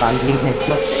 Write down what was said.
पानी है